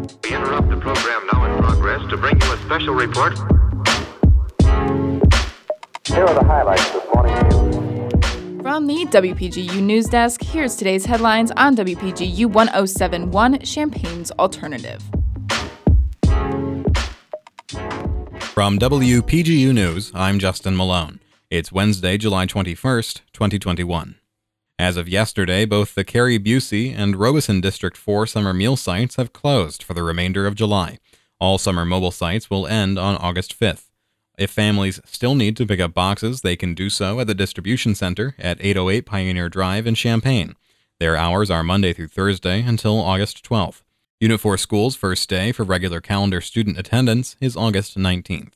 We interrupt the program now in progress to bring you a special report. Here are the highlights this morning's news. From the WPGU News Desk, here's today's headlines on WPGU 1071 Champaign's Alternative. From WPGU News, I'm Justin Malone. It's Wednesday, July 21st, 2021. As of yesterday, both the Carrie Busey and Robeson District 4 summer meal sites have closed for the remainder of July. All summer mobile sites will end on August 5th. If families still need to pick up boxes, they can do so at the distribution center at 808 Pioneer Drive in Champaign. Their hours are Monday through Thursday until August 12th. Unit 4 School's first day for regular calendar student attendance is August 19th.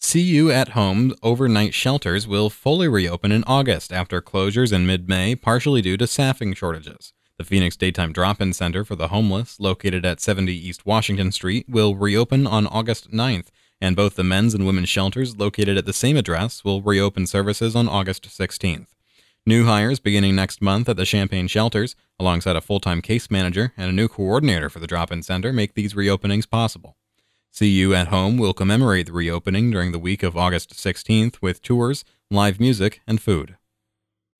CU at Home overnight shelters will fully reopen in August after closures in mid May, partially due to staffing shortages. The Phoenix Daytime Drop In Center for the Homeless, located at 70 East Washington Street, will reopen on August 9th, and both the men's and women's shelters located at the same address will reopen services on August 16th. New hires beginning next month at the Champaign shelters, alongside a full time case manager and a new coordinator for the drop in center, make these reopenings possible. CU at Home will commemorate the reopening during the week of August 16th with tours, live music, and food.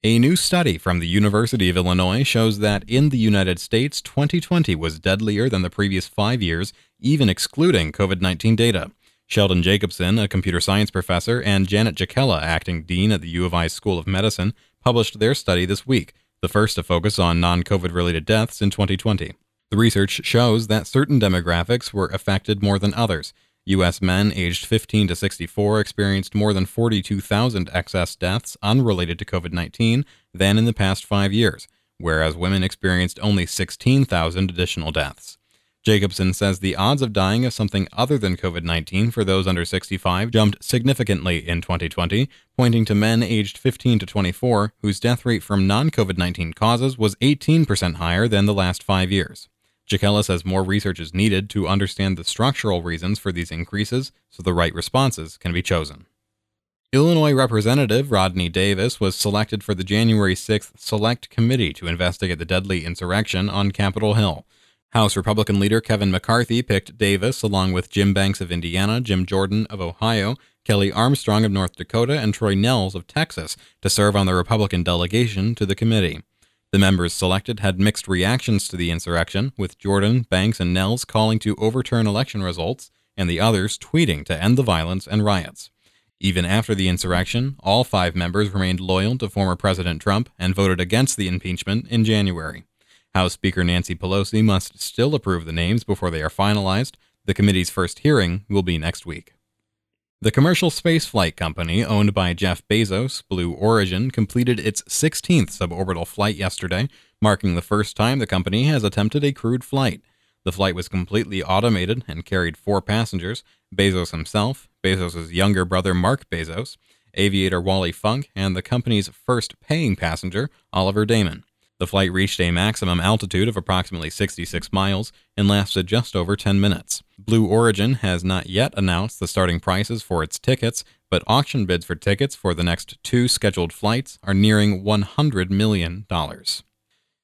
A new study from the University of Illinois shows that in the United States, 2020 was deadlier than the previous five years, even excluding COVID 19 data. Sheldon Jacobson, a computer science professor, and Janet Jokela, acting dean at the U of I School of Medicine, published their study this week, the first to focus on non COVID related deaths in 2020. The research shows that certain demographics were affected more than others. U.S. men aged 15 to 64 experienced more than 42,000 excess deaths unrelated to COVID 19 than in the past five years, whereas women experienced only 16,000 additional deaths. Jacobson says the odds of dying of something other than COVID 19 for those under 65 jumped significantly in 2020, pointing to men aged 15 to 24, whose death rate from non COVID 19 causes was 18% higher than the last five years. Jokela says more research is needed to understand the structural reasons for these increases so the right responses can be chosen. Illinois Representative Rodney Davis was selected for the January 6th Select Committee to investigate the deadly insurrection on Capitol Hill. House Republican leader Kevin McCarthy picked Davis along with Jim Banks of Indiana, Jim Jordan of Ohio, Kelly Armstrong of North Dakota, and Troy Nehls of Texas to serve on the Republican delegation to the committee. The members selected had mixed reactions to the insurrection, with Jordan, Banks, and Nehls calling to overturn election results, and the others tweeting to end the violence and riots. Even after the insurrection, all five members remained loyal to former President Trump and voted against the impeachment in January. House Speaker Nancy Pelosi must still approve the names before they are finalized. The committee's first hearing will be next week. The commercial spaceflight company owned by Jeff Bezos, Blue Origin, completed its 16th suborbital flight yesterday, marking the first time the company has attempted a crewed flight. The flight was completely automated and carried four passengers Bezos himself, Bezos' younger brother Mark Bezos, aviator Wally Funk, and the company's first paying passenger, Oliver Daemen. The flight reached a maximum altitude of approximately 66 miles and lasted just over 10 minutes. Blue Origin has not yet announced the starting prices for its tickets, but auction bids for tickets for the next two scheduled flights are nearing $100 million.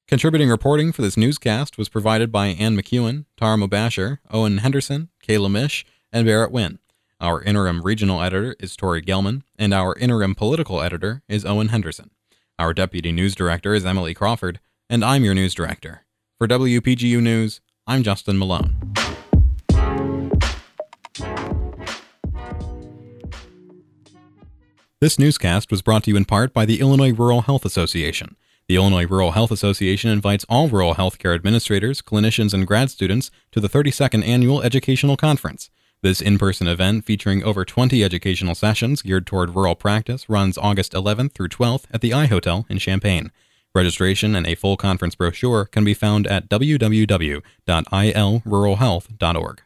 Contributing reporting for this newscast was provided by Ann McEwen, Tara Mobasher, Owen Henderson, Kayla Mish, and Barrett Wynn. Our interim regional editor is Tori Gelman, and our interim political editor is Owen Henderson. Our deputy news director is Emily Crawford, and I'm your news director. For WPGU News, I'm Justin Malone. This newscast was brought to you in part by the Illinois Rural Health Association. The Illinois Rural Health Association invites all rural healthcare administrators, clinicians, and grad students to the 32nd Annual Educational Conference. This in person event, featuring over 20 educational sessions geared toward rural practice, runs August 11th through 12th at the I Hotel in Champaign. Registration and a full conference brochure can be found at www.ilruralhealth.org.